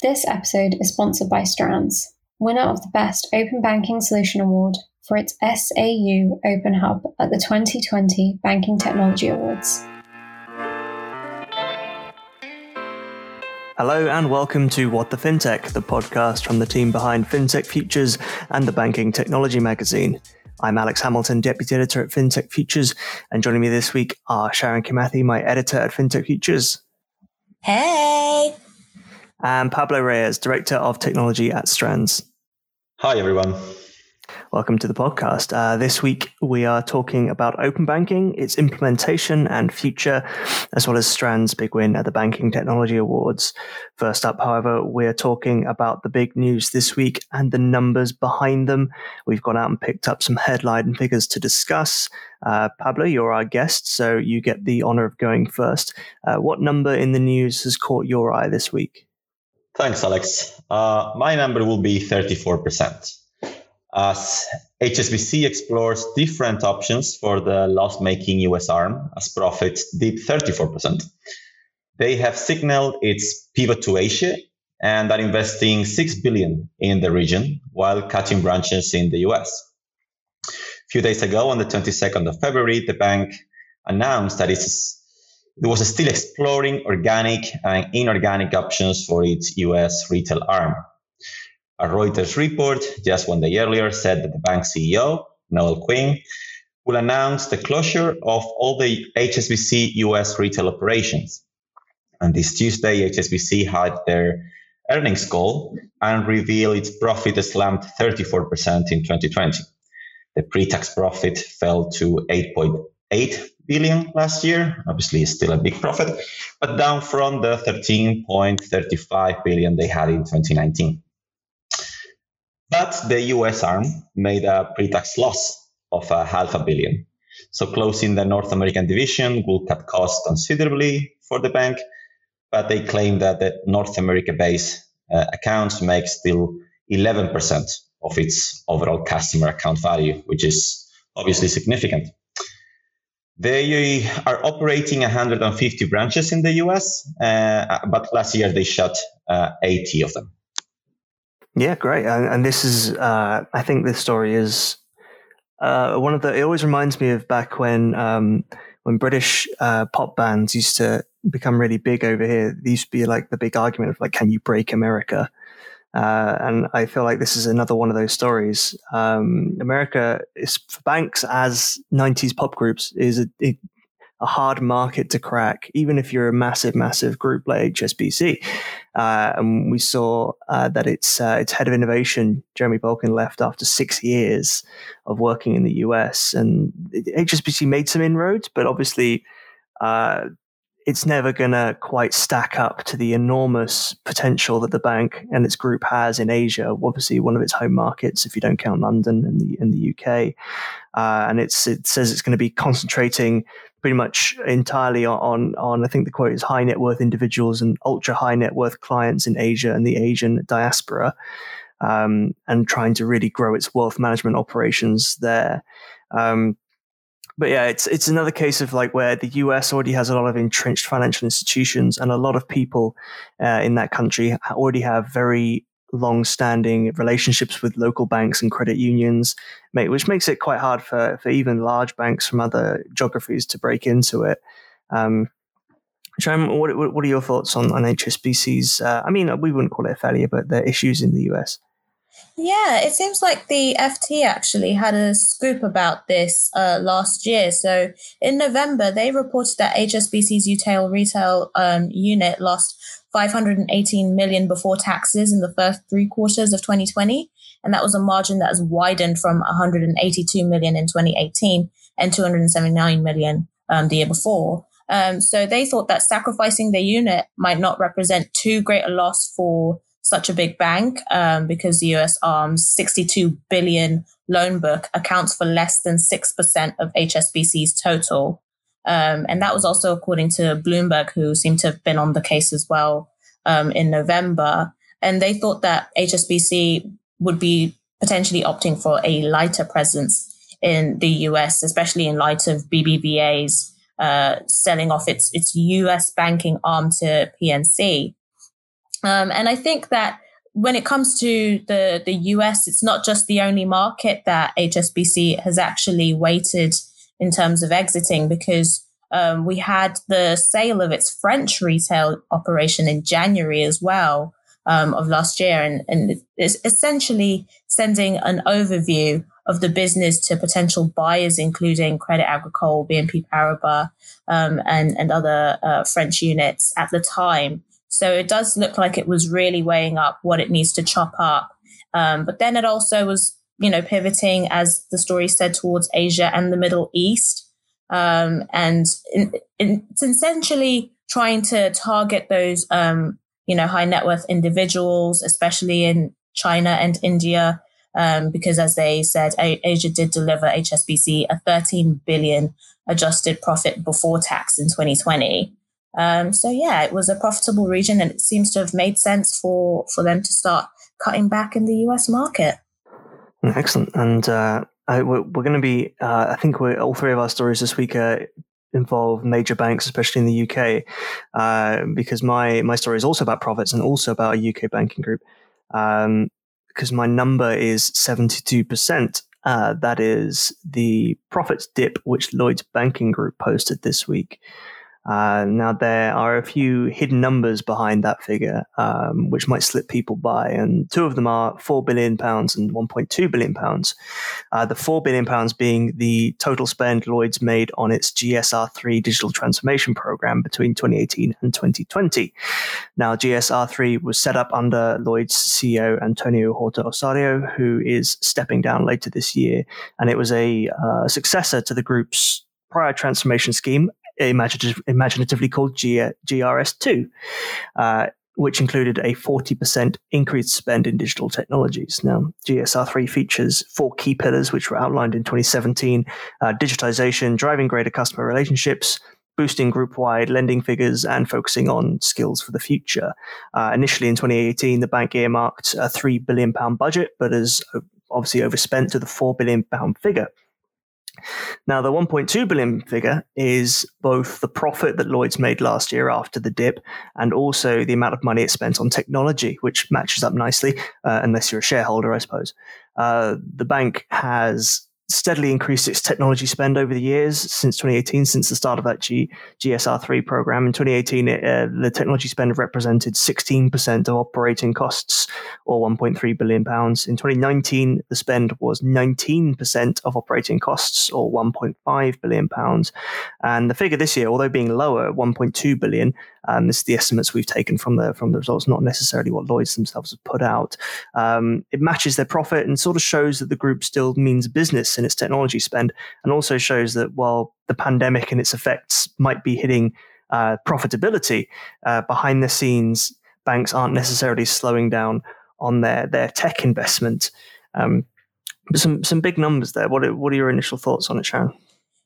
This episode is sponsored by Strands, winner of the Best Open Banking Solution Award for its SAU Open Hub at the 2020 Banking Technology Awards. Hello and welcome to What the FinTech, the podcast from the team behind FinTech Futures and the Banking Technology magazine. I'm Alex Hamilton, Deputy Editor at FinTech Futures, and joining me this week are Sharon Kimathi, my editor at FinTech Futures. Hey! And Pablo Reyes, Director of Technology at Strands. Hi, everyone. Welcome to the podcast. Uh, this week, we are talking about open banking, its implementation and future, as well as Strand's big win at the Banking Technology Awards. First up, however, we're talking about the big news this week and the numbers behind them. We've gone out and picked up some headline figures to discuss. Uh, Pablo, you're our guest, so you get the honor of going first. Uh, what number in the news has caught your eye this week? Thanks, Alex. Uh, my number will be 34%. As HSBC explores different options for the loss making US arm, as profits dip 34%, they have signaled its pivot to Asia and are investing 6 billion in the region while cutting branches in the US. A few days ago, on the 22nd of February, the bank announced that it's it was still exploring organic and inorganic options for its US retail arm. A Reuters report just one day earlier said that the bank CEO, Noel Quinn, will announce the closure of all the HSBC US retail operations. And this Tuesday, HSBC had their earnings call and revealed its profit slumped 34% in 2020. The pre-tax profit fell to 8.8 billion last year. Obviously, it's still a big profit, but down from the 13.35 billion they had in 2019. But the US arm made a pre-tax loss of a half a billion. So closing the North American division will cut costs considerably for the bank, but they claim that the North America base uh, accounts make still 11% of its overall customer account value, which is obviously significant. They are operating 150 branches in the US, uh, but last year they shut uh, 80 of them. Yeah, great. And, this is, uh, I think this story is uh, one of the, it always reminds me of back when, um, when British uh, pop bands used to become really big over here. There used to be like the big argument of like, can you break America? Uh, and I feel like this is another one of those stories. Um, America is for banks as 90s pop groups is a, a, hard market to crack, even if you're a massive, massive group like HSBC. Uh, and we saw uh, that its uh, its head of innovation, Jeremy Balkin, left after six years of working in the US. And HSBC made some inroads, but obviously uh, it's never going to quite stack up to the enormous potential that the bank and its group has in Asia. Obviously, one of its home markets, if you don't count London and the in the UK, uh, and it says it's going to be concentrating pretty much entirely on on I think the quote is high net worth individuals and ultra high net worth clients in Asia and the Asian diaspora, um, and trying to really grow its wealth management operations there. Um, but yeah, it's it's another case of like where the US already has a lot of entrenched financial institutions, and a lot of people uh, in that country already have very long-standing relationships with local banks and credit unions, which makes it quite hard for for even large banks from other geographies to break into it. Um, what, what are your thoughts on, on HSBC's? Uh, I mean, we wouldn't call it a failure, but the issues in the US. Yeah, it seems like the FT actually had a scoop about this uh, last year. So in November, they reported that HSBC's retail retail um, unit lost 518 million before taxes in the first three quarters of 2020, and that was a margin that has widened from 182 million in 2018 and 279 million um, the year before. Um, so they thought that sacrificing their unit might not represent too great a loss for such a big bank um, because the US Arm's 62 billion loan book accounts for less than 6% of HSBC's total. Um, and that was also according to Bloomberg, who seemed to have been on the case as well um, in November. And they thought that HSBC would be potentially opting for a lighter presence in the US, especially in light of BBVA's uh, selling off its its US banking arm to PNC. Um, and I think that when it comes to the, the US, it's not just the only market that HSBC has actually waited in terms of exiting because um, we had the sale of its French retail operation in January as well um, of last year. And, and it's essentially sending an overview of the business to potential buyers, including Credit Agricole, BNP Paribas, um, and, and other uh, French units at the time. So it does look like it was really weighing up what it needs to chop up. Um, but then it also was, you know, pivoting, as the story said, towards Asia and the Middle East. Um, and in, in, it's essentially trying to target those, um, you know, high net worth individuals, especially in China and India, um, because as they said, Asia did deliver HSBC a 13 billion adjusted profit before tax in 2020. Um, so yeah, it was a profitable region, and it seems to have made sense for for them to start cutting back in the U.S. market. Excellent, and uh, I, we're, we're going to be. Uh, I think all three of our stories this week uh, involve major banks, especially in the UK, uh, because my my story is also about profits and also about a UK banking group. Um, because my number is seventy two percent. Uh, that is the profits dip which Lloyds Banking Group posted this week. Uh, now, there are a few hidden numbers behind that figure, um, which might slip people by, and two of them are £4 billion and £1.2 billion. Uh, the £4 billion being the total spend Lloyd's made on its GSR3 digital transformation program between 2018 and 2020. Now, GSR3 was set up under Lloyd's CEO Antonio Horta Osório, who is stepping down later this year, and it was a uh, successor to the group's prior transformation scheme imaginative, imaginatively called G, GRS2, uh, which included a 40% increased spend in digital technologies. Now, GSR3 features four key pillars, which were outlined in 2017 uh, digitization, driving greater customer relationships, boosting group wide lending figures and focusing on skills for the future. Uh, initially in 2018, the bank earmarked a £3 billion budget, but has obviously overspent to the £4 billion figure. Now, the 1.2 billion figure is both the profit that Lloyd's made last year after the dip and also the amount of money it spent on technology, which matches up nicely, uh, unless you're a shareholder, I suppose. Uh, the bank has steadily increased its technology spend over the years since 2018, since the start of that G, GSR3 program. In 2018, it, uh, the technology spend represented 16% of operating costs, or 1.3 billion pounds. In 2019, the spend was 19% of operating costs, or 1.5 billion pounds. And the figure this year, although being lower, 1.2 billion, um, this is the estimates we've taken from the from the results, not necessarily what Lloyd's themselves have put out. Um, it matches their profit and sort of shows that the group still means business in its technology spend, and also shows that while the pandemic and its effects might be hitting uh, profitability, uh, behind the scenes, banks aren't necessarily slowing down on their their tech investment. Um, some some big numbers there. What are, what are your initial thoughts on it, Sharon?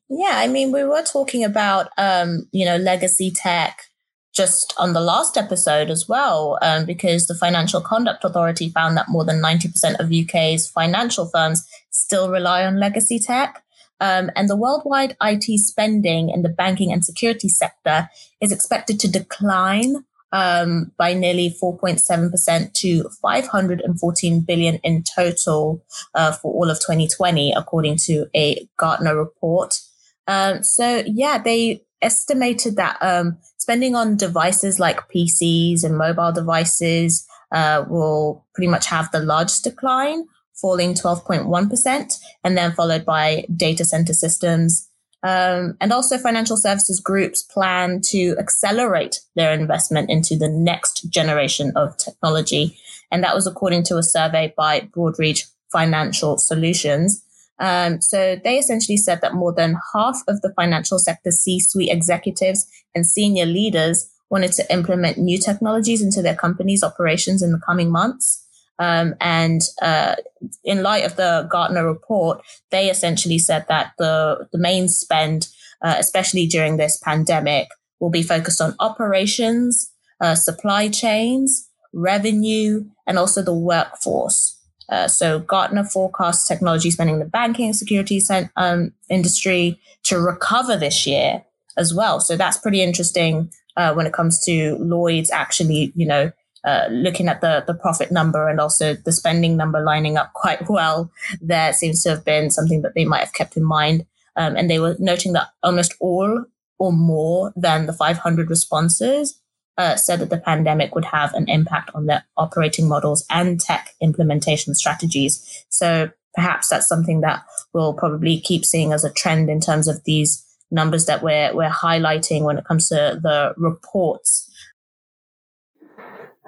Yeah, I mean, we were talking about um, you know legacy tech just on the last episode as well, um, because the Financial Conduct Authority found that more than 90% of UK's financial firms still rely on legacy tech. Um, and the worldwide IT spending in the banking and security sector is expected to decline um, by nearly 4.7% to 514 billion in total uh, for all of 2020, according to a Gartner report. Um, so yeah, they estimated that um, spending on devices like PCs and mobile devices uh, will pretty much have the largest decline, falling 12.1%, and then followed by data center systems. Um, and also, financial services groups plan to accelerate their investment into the next generation of technology. And that was according to a survey by Broadridge Financial Solutions. Um, so they essentially said that more than half of the financial sector C-suite executives and senior leaders wanted to implement new technologies into their company's operations in the coming months. Um, and uh, in light of the Gartner report, they essentially said that the, the main spend, uh, especially during this pandemic, will be focused on operations, uh, supply chains, revenue, and also the workforce. Uh, so Gartner forecasts technology spending in the banking security um, industry to recover this year as well. So that's pretty interesting uh, when it comes to Lloyd's actually, you know, uh, looking at the the profit number and also the spending number lining up quite well, there seems to have been something that they might have kept in mind. Um, and they were noting that almost all or more than the 500 responses uh, said that the pandemic would have an impact on their operating models and tech implementation strategies. So perhaps that's something that we'll probably keep seeing as a trend in terms of these numbers that we're we're highlighting when it comes to the reports.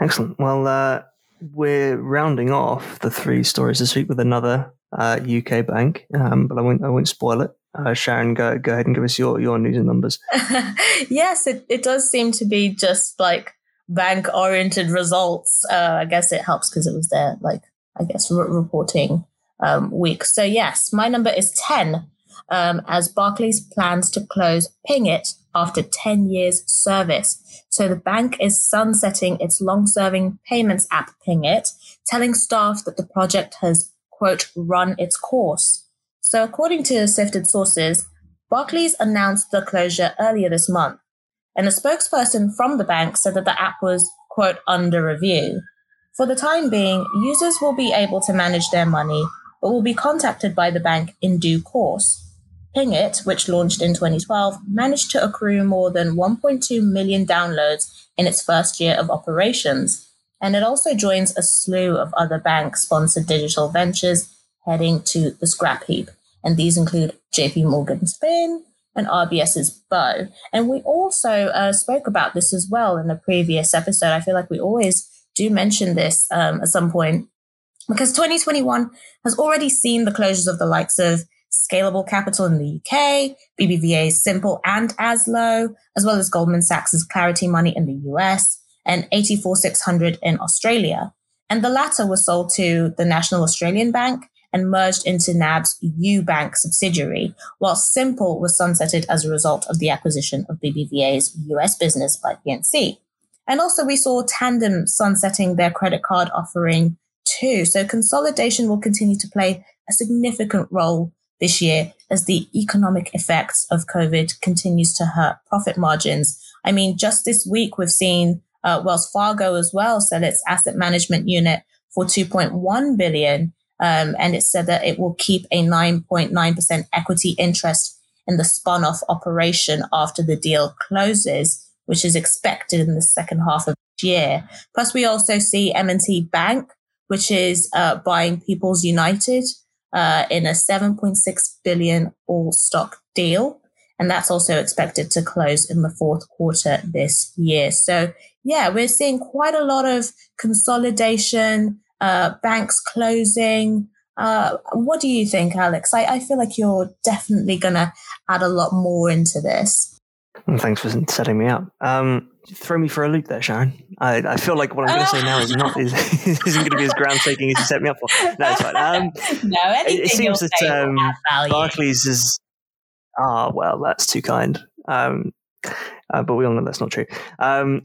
Excellent. Well, uh, we're rounding off the three stories this week with another uh, UK bank, um, but I won't I won't spoil it. Uh, Sharon, go go ahead and give us your your news and numbers. yes, it, it does seem to be just like bank oriented results. Uh, I guess it helps because it was their like I guess re- reporting um, week. So yes, my number is ten. Um, as Barclays plans to close Pingit after 10 years service. So the bank is sunsetting its long-serving payments app Pingit, telling staff that the project has, quote, run its course. So, according to sifted sources, Barclays announced the closure earlier this month, and a spokesperson from the bank said that the app was, quote, under review. For the time being, users will be able to manage their money, but will be contacted by the bank in due course. Pingit, which launched in 2012, managed to accrue more than 1.2 million downloads in its first year of operations, and it also joins a slew of other bank sponsored digital ventures heading to the scrap heap and these include JP Morgan's Finn and RBS's Bó. And we also uh, spoke about this as well in the previous episode. I feel like we always do mention this um, at some point because 2021 has already seen the closures of the likes of Scalable Capital in the UK, BBVA's Simple and Azlo, as well as Goldman Sachs's Clarity Money in the US, and 84600 in Australia. And the latter was sold to the National Australian Bank and merged into NAB's UBank subsidiary, while Simple was sunsetted as a result of the acquisition of BBVA's US business by PNC. And also, we saw Tandem sunsetting their credit card offering too. So, consolidation will continue to play a significant role this year as the economic effects of COVID continues to hurt profit margins. I mean, just this week, we've seen uh, Wells Fargo as well sell its asset management unit for 2.1 billion um, and it said that it will keep a 9.9% equity interest in the spun off operation after the deal closes, which is expected in the second half of the year. Plus, we also see M&T Bank, which is uh, buying People's United uh, in a 7.6 billion all stock deal. And that's also expected to close in the fourth quarter this year. So, yeah, we're seeing quite a lot of consolidation, uh, banks closing. Uh, what do you think, Alex? I, I feel like you're definitely going to add a lot more into this. thanks for setting me up. Um, throw me for a loop there, Sharon. I, I feel like what I'm going to say now is not is, isn't going to be as groundbreaking as you set me up for. No, it's fine. Um, no, anything it, it seems that um, Barclays is. Ah, well, that's too kind. Um, uh, but we all know that's not true. Um,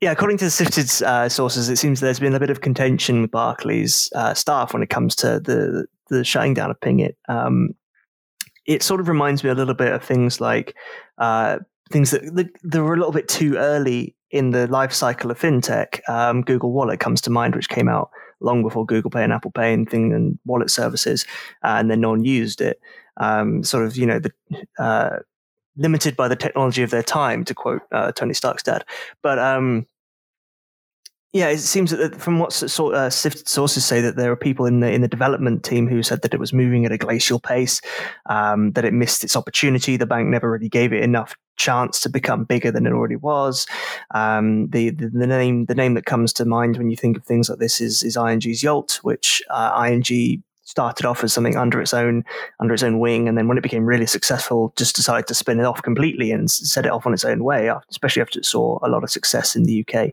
yeah, according to the uh, sources, it seems there's been a bit of contention with Barclays uh, staff when it comes to the the shutting down of Pingit. Um, it sort of reminds me a little bit of things like uh, things that, that were a little bit too early in the life cycle of fintech. Um, Google Wallet comes to mind, which came out long before Google Pay and Apple Pay and thing and wallet services, uh, and then no one used it. Um, sort of, you know, the uh, limited by the technology of their time, to quote uh, Tony Stark's dad. But um, yeah, it seems that from what sort uh, sources say that there are people in the in the development team who said that it was moving at a glacial pace, um, that it missed its opportunity. The bank never really gave it enough chance to become bigger than it already was. Um, the, the, the name the name that comes to mind when you think of things like this is is ING's Yolt, which uh, ING started off as something under its own under its own wing, and then when it became really successful, just decided to spin it off completely and set it off on its own way. Especially after it saw a lot of success in the UK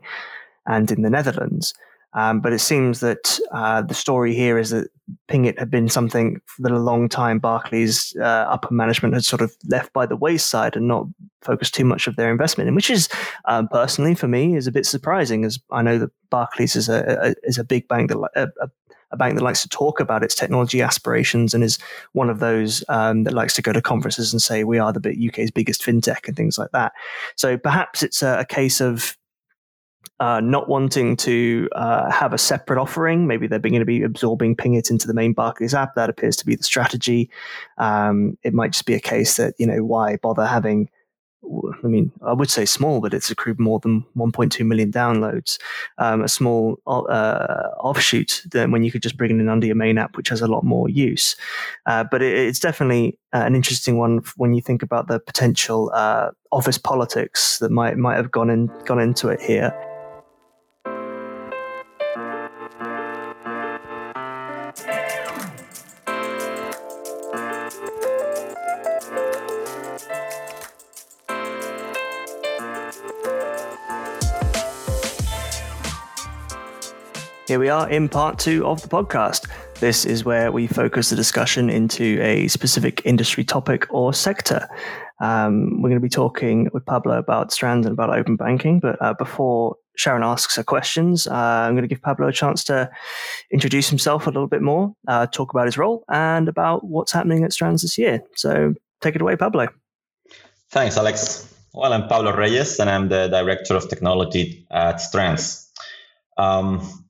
and in the Netherlands. Um, but it seems that uh, the story here is that Pingit had been something that a long time Barclays uh, upper management had sort of left by the wayside and not focused too much of their investment in, which is um, personally for me is a bit surprising, as I know that Barclays is a, a is a big bank that a, a, bank that likes to talk about its technology aspirations and is one of those um, that likes to go to conferences and say we are the UK's biggest fintech and things like that. So perhaps it's a, a case of uh, not wanting to uh, have a separate offering. Maybe they're going to be absorbing Pingit into the main Barclays app. That appears to be the strategy. Um, it might just be a case that you know why bother having I mean, I would say small, but it's accrued more than 1.2 million downloads. Um, a small uh, offshoot than when you could just bring it in under your main app, which has a lot more use. Uh, but it, it's definitely uh, an interesting one when you think about the potential uh, office politics that might might have gone in gone into it here. Here we are in part two of the podcast. This is where we focus the discussion into a specific industry topic or sector. Um, we're going to be talking with Pablo about Strands and about open banking. But uh, before Sharon asks her questions, uh, I'm going to give Pablo a chance to introduce himself a little bit more, uh, talk about his role, and about what's happening at Strands this year. So take it away, Pablo. Thanks, Alex. Well, I'm Pablo Reyes, and I'm the Director of Technology at Strands. Um,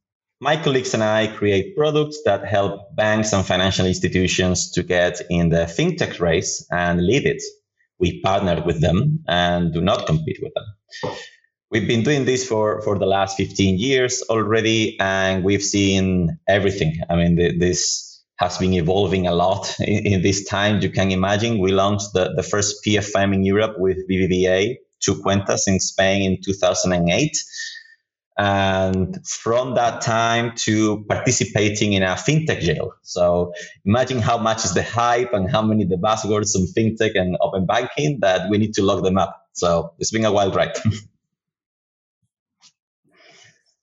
my colleagues and I create products that help banks and financial institutions to get in the fintech race and lead it. We partner with them and do not compete with them. We've been doing this for, for the last 15 years already, and we've seen everything. I mean, the, this has been evolving a lot in, in, this time. You can imagine we launched the, the first PFM in Europe with BBVA, Tu Cuentas in Spain in 2008 and from that time to participating in a fintech jail. So imagine how much is the hype and how many the buzzwords on fintech and open banking that we need to lock them up. So it's been a wild ride.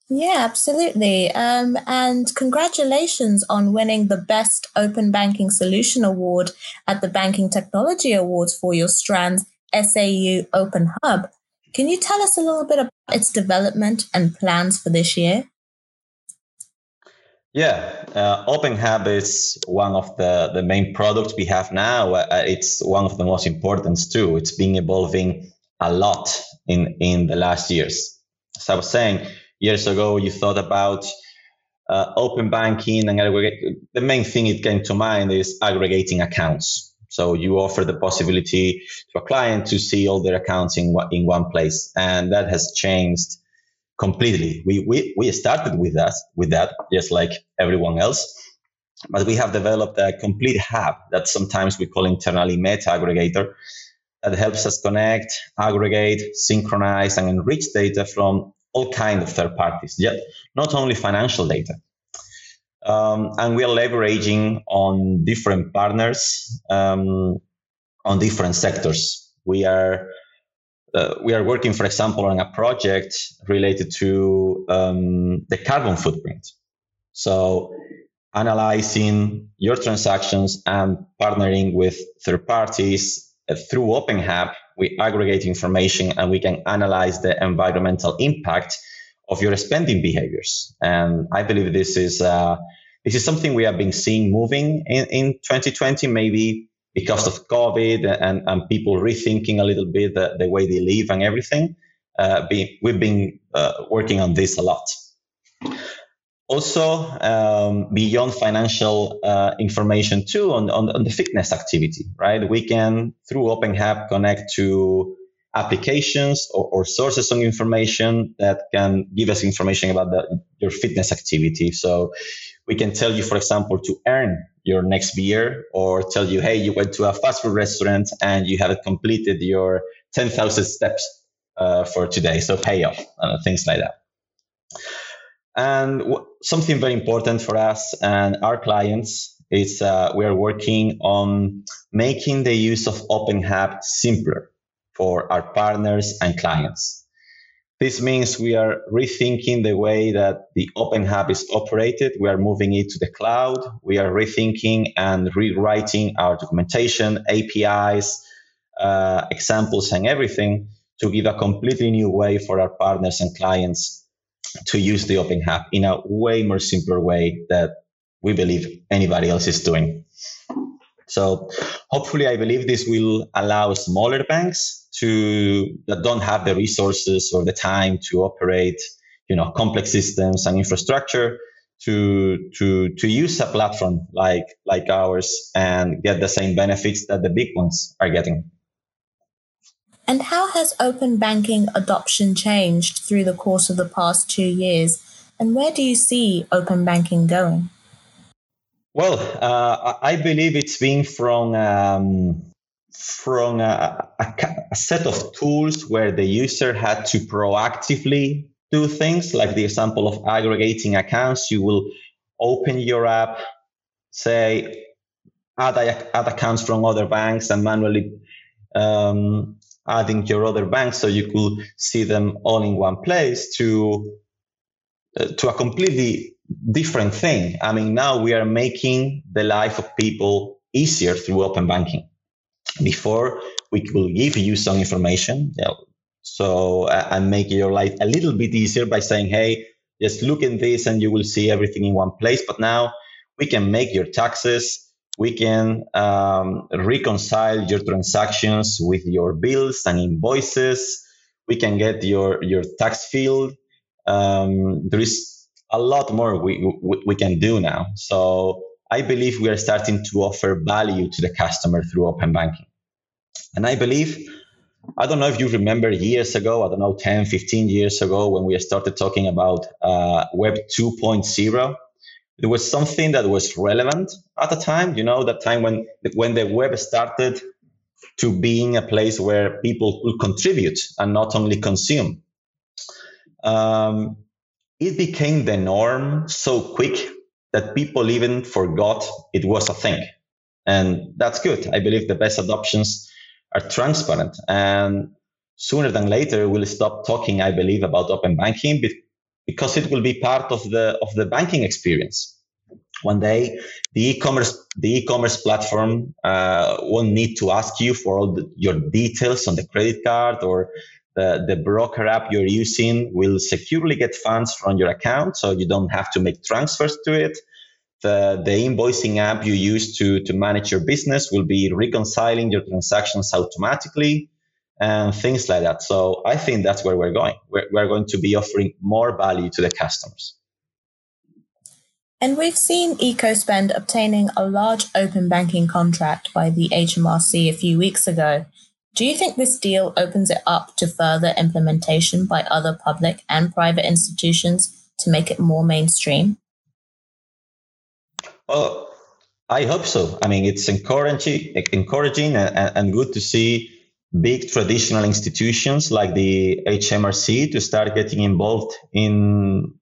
yeah, absolutely. Um, and congratulations on winning the Best Open Banking Solution Award at the Banking Technology Awards for your Strands SAU Open Hub. Can you tell us a little bit about its development and plans for this year? Yeah, uh, Open Hub is one of the, the main products we have now. Uh, it's one of the most important too. It's been evolving a lot in, in the last years. As I was saying, years ago, you thought about uh, open banking and aggregate. The main thing it came to mind is aggregating accounts. So you offer the possibility to a client to see all their accounts in, in one place. And that has changed completely. We, we, we started with that, with that, just like everyone else. But we have developed a complete hub that sometimes we call internally meta aggregator that helps us connect, aggregate, synchronize, and enrich data from all kinds of third parties, yet not only financial data. Um, and we are leveraging on different partners um, on different sectors. We are uh, we are working, for example, on a project related to um, the carbon footprint. So analyzing your transactions and partnering with third parties uh, through OpenHub, we aggregate information and we can analyze the environmental impact of your spending behaviors. And I believe this is uh, this is something we have been seeing moving in, in 2020, maybe because of COVID and, and people rethinking a little bit the, the way they live and everything. Uh, be, we've been uh, working on this a lot. Also, um, beyond financial uh, information too, on, on, on, the fitness activity, right? We can, through OpenHub, connect to applications or, or, sources of information that can give us information about the, your fitness activity. So we can tell you, for example, to earn your next beer or tell you, hey, you went to a fast food restaurant and you have completed your 10,000 steps uh, for today. So pay off, uh, things like that. And w- something very important for us and our clients is uh, we are working on making the use of OpenHub simpler for our partners and clients. This means we are rethinking the way that the Open Hub is operated. We are moving it to the cloud. We are rethinking and rewriting our documentation, APIs, uh, examples, and everything to give a completely new way for our partners and clients to use the Open Hub in a way more simpler way that we believe anybody else is doing. So hopefully, I believe this will allow smaller banks to that don't have the resources or the time to operate you know complex systems and infrastructure to to to use a platform like like ours and get the same benefits that the big ones are getting. And how has open banking adoption changed through the course of the past two years? And where do you see open banking going? Well, uh, I believe it's been from um, from a, a, a, set of tools where the user had to proactively do things, like the example of aggregating accounts. You will open your app, say, add, add accounts from other banks, and manually um, adding your other banks so you could see them all in one place to uh, to a completely different thing. I mean, now we are making the life of people easier through open banking. Before, we could give you some information, so uh, and make your life a little bit easier by saying, "Hey, just look in this, and you will see everything in one place." But now we can make your taxes. We can um, reconcile your transactions with your bills and invoices. We can get your your tax field. Um, there is a lot more we, we, we can do now. So I believe we are starting to offer value to the customer through open banking. And I believe, I don't know if you remember years ago, I don't know, 10, 15 years ago, when we started talking about uh, Web 2.0, there was something that was relevant at the time, you know, that time when, when the web started to being a place where people could contribute and not only consume. Um, it became the norm so quick that people even forgot it was a thing. And that's good. I believe the best adoptions are transparent. And sooner than later, we'll stop talking, I believe, about open banking because it will be part of the, of the banking experience. One day, the e-commerce the e-commerce platform uh, won't need to ask you for all the, your details on the credit card or the, the broker app you're using will securely get funds from your account so you don't have to make transfers to it. The, the invoicing app you use to, to manage your business will be reconciling your transactions automatically and things like that. So i think that's where we're going. We're, we're going to be offering more value to the customers. And we've seen EcoSpend obtaining a large open banking contract by the HMRC a few weeks ago. Do you think this deal opens it up to further implementation by other public and private institutions to make it more mainstream? Well, I hope so. I mean, it's encouraging, encouraging and, and good to see big traditional institutions like the HMRC to start getting involved in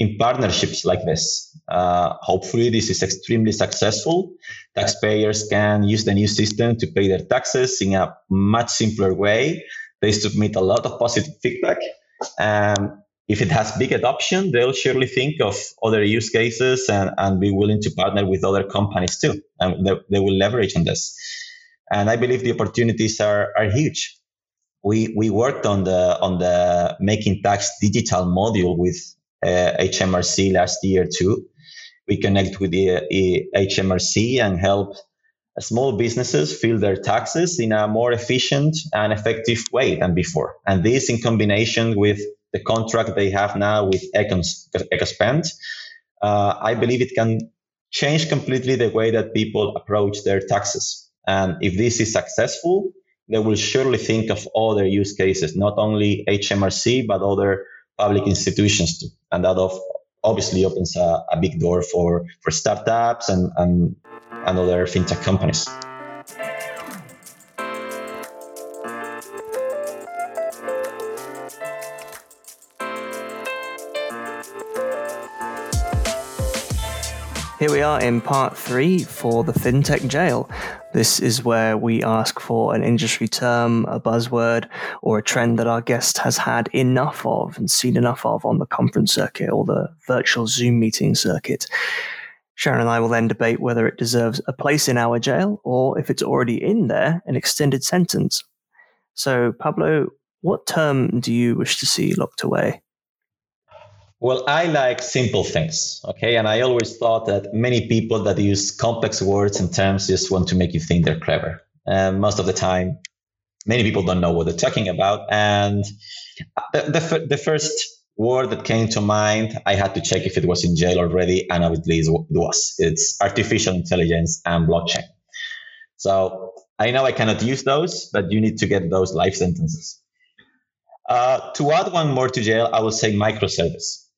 in partnerships like this. Uh, hopefully, this is extremely successful. Taxpayers can use the new system to pay their taxes in a much simpler way. They submit a lot of positive feedback. And if it has big adoption, they'll surely think of other use cases and, and be willing to partner with other companies too. And they, they will leverage on this. And I believe the opportunities are, are huge we we worked on the on the making tax digital module with HMRC last year too. We connect with the uh, HMRC and help small businesses fill their taxes in a more efficient and effective way than before. And this in combination with the contract they have now with EcoSpend, uh, I believe it can change completely the way that people approach their taxes. And if this is successful, they will surely think of other use cases, not only HMRC, but other public institutions too. And that of, obviously opens a, a big door for, for startups and, and, and other fintech companies. Here we are in part three for the FinTech Jail. This is where we ask for an industry term, a buzzword, or a trend that our guest has had enough of and seen enough of on the conference circuit or the virtual Zoom meeting circuit. Sharon and I will then debate whether it deserves a place in our jail or if it's already in there, an extended sentence. So, Pablo, what term do you wish to see locked away? Well, I like simple things, okay? And I always thought that many people that use complex words and terms just want to make you think they're clever. And most of the time, many people don't know what they're talking about. And the, the, the first word that came to mind, I had to check if it was in jail already, and obviously it was. It's artificial intelligence and blockchain. So I know I cannot use those, but you need to get those life sentences. Uh, to add one more to jail, I will say microservice.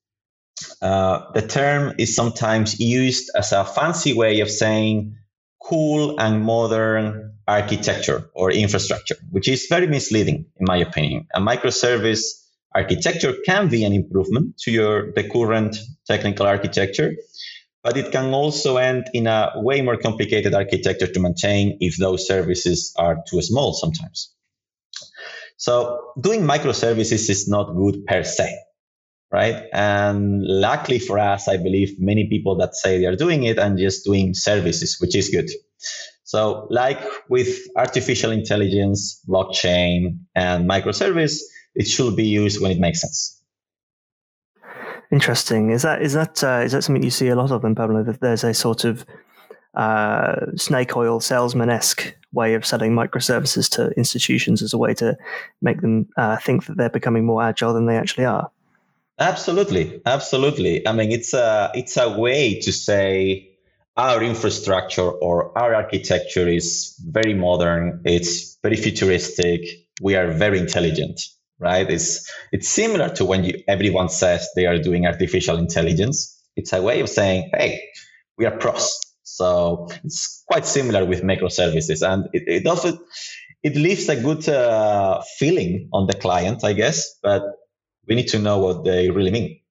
Uh, the term is sometimes used as a fancy way of saying cool and modern architecture or infrastructure, which is very misleading, in my opinion. A microservice architecture can be an improvement to your the current technical architecture, but it can also end in a way more complicated architecture to maintain if those services are too small sometimes. So doing microservices is not good per se, right? And luckily for us, I believe many people that say they are doing it and just doing services, which is good. So like with artificial intelligence, blockchain, and microservice, it should be used when it makes sense. Interesting. Is that is that uh, is that something you see a lot of in Pablo? That there's a sort of uh, snake oil salesman esque way of selling microservices to institutions as a way to make them uh, think that they're becoming more agile than they actually are. Absolutely, absolutely. I mean, it's a it's a way to say our infrastructure or our architecture is very modern. It's very futuristic. We are very intelligent right? It's it's similar to when you, everyone says they are doing artificial intelligence. It's a way of saying, hey, we are pros. So it's quite similar with microservices, and it, it also it leaves a good uh, feeling on the client, I guess. But we need to know what they really mean.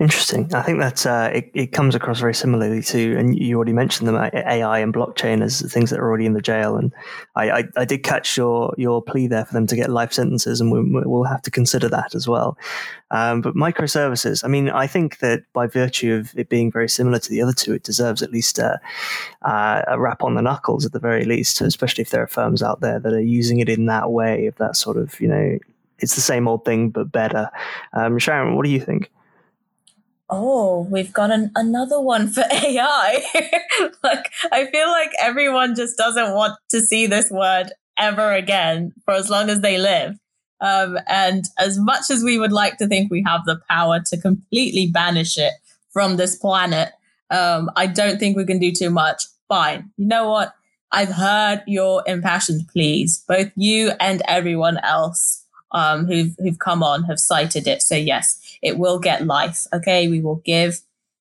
Interesting. I think that uh, it, it comes across very similarly to, and you already mentioned them, AI and blockchain as things that are already in the jail. And I, I, I did catch your your plea there for them to get life sentences, and we, will have to consider that as well. Um, but microservices, I mean, I think that by virtue of it being very similar to the other two, it deserves at least a, a rap on the knuckles at the very least, especially if there are firms out there that are using it in that way, of that sort of, you know, it's the same old thing but better. Um, Sharon, what do you think? oh, we've got an, another one for AI. like, I feel like everyone just doesn't want to see this word ever again for as long as they live. Um, and as much as we would like to think we have the power to completely banish it from this planet, um, I don't think we can do too much. Fine. You know what? I've heard your impassioned pleas. Both you and everyone else um, who've, who've come on have cited it. So, yes, it will get life. Okay. We will give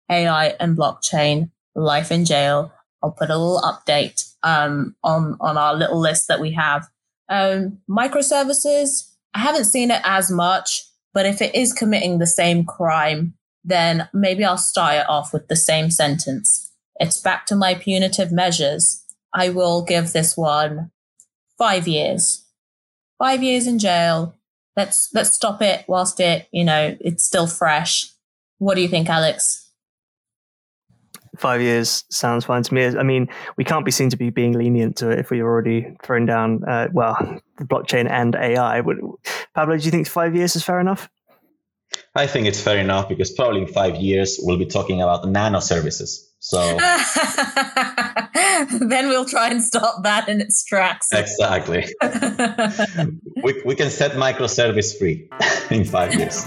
AI and blockchain life in jail. I'll put a little update um, on, on our little list that we have. Um, microservices, I haven't seen it as much, but if it is committing the same crime, then maybe I'll start it off with the same sentence. It's back to my punitive measures. I will give this one five years. Five years in jail let's let's stop it whilst it you know it's still fresh. What do you think alex? Five years sounds fine to me. I mean we can't be seen to be being lenient to it if we've already thrown down uh, well the blockchain and ai pablo do you think five years is fair enough? I think it's fair enough because probably in five years we'll be talking about nano services. So then we'll try and stop that in its tracks. Exactly. we, we can set microservice free in five years.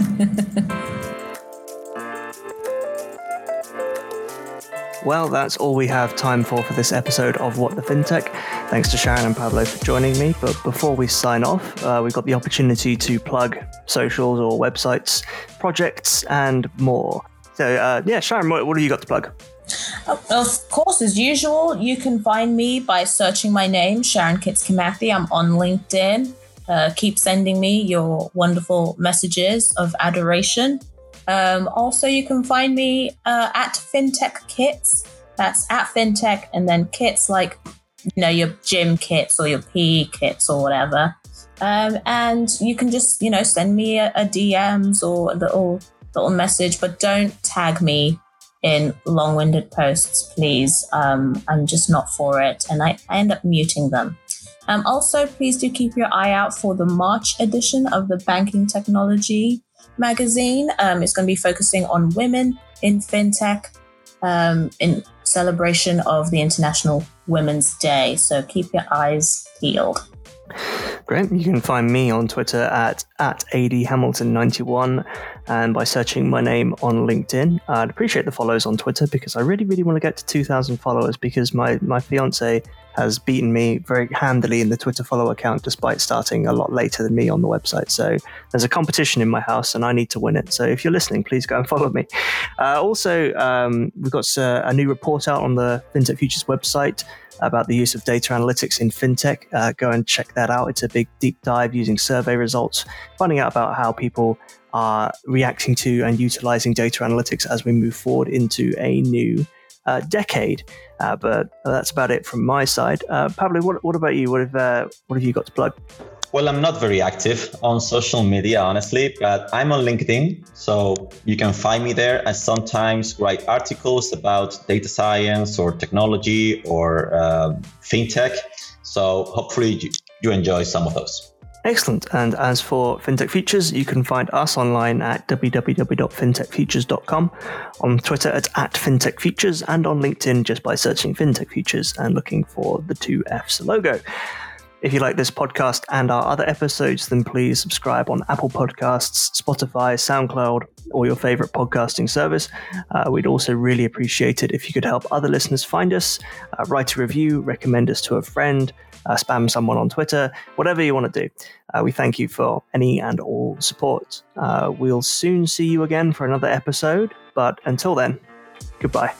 Well, that's all we have time for for this episode of What the FinTech. Thanks to Sharon and Pablo for joining me. But before we sign off, uh, we've got the opportunity to plug socials or websites, projects, and more. So, uh, yeah, Sharon, what, what have you got to plug? Of course, as usual, you can find me by searching my name, Sharon Kitskimathy. I'm on LinkedIn. Uh, keep sending me your wonderful messages of adoration. Um, also, you can find me uh, at FinTech Kits. That's at FinTech, and then kits like you know your gym kits or your PE kits or whatever. Um, and you can just you know send me a, a DMs or a little little message, but don't tag me in long-winded posts, please. Um, I'm just not for it, and I, I end up muting them. Um, also, please do keep your eye out for the March edition of the Banking Technology magazine. Um, it's going to be focusing on women in fintech um, in celebration of the International Women's Day. So keep your eyes peeled. Great. You can find me on Twitter at, at adhamilton91 and by searching my name on LinkedIn. I'd appreciate the follows on Twitter because I really, really want to get to 2,000 followers because my, my fiance has beaten me very handily in the Twitter follow account despite starting a lot later than me on the website. So there's a competition in my house and I need to win it. So if you're listening, please go and follow me. Uh, also, um, we've got uh, a new report out on the FinTech Futures website about the use of data analytics in fintech. Uh, go and check that out. It's a big deep dive using survey results, finding out about how people are reacting to and utilizing data analytics as we move forward into a new uh, decade. Uh, but that's about it from my side. Uh, Pablo, what, what about you? What have uh, what have you got to plug? Well, I'm not very active on social media, honestly, but I'm on LinkedIn. So you can find me there. I sometimes write articles about data science or technology or uh, fintech. So hopefully you, enjoy some of those. Excellent. And as for FinTech Futures, you can find us online at www.fintechfutures.com, on Twitter at, at and on LinkedIn just by searching FinTech Futures and looking for the two F's logo. If you like this podcast and our other episodes, then please subscribe on Apple Podcasts, Spotify, SoundCloud, or your favorite podcasting service. Uh, we'd also really appreciate it if you could help other listeners find us, uh, write a review, recommend us to a friend, uh, spam someone on Twitter, whatever you want to do. Uh, we thank you for any and all support. Uh, we'll soon see you again for another episode, but until then, goodbye.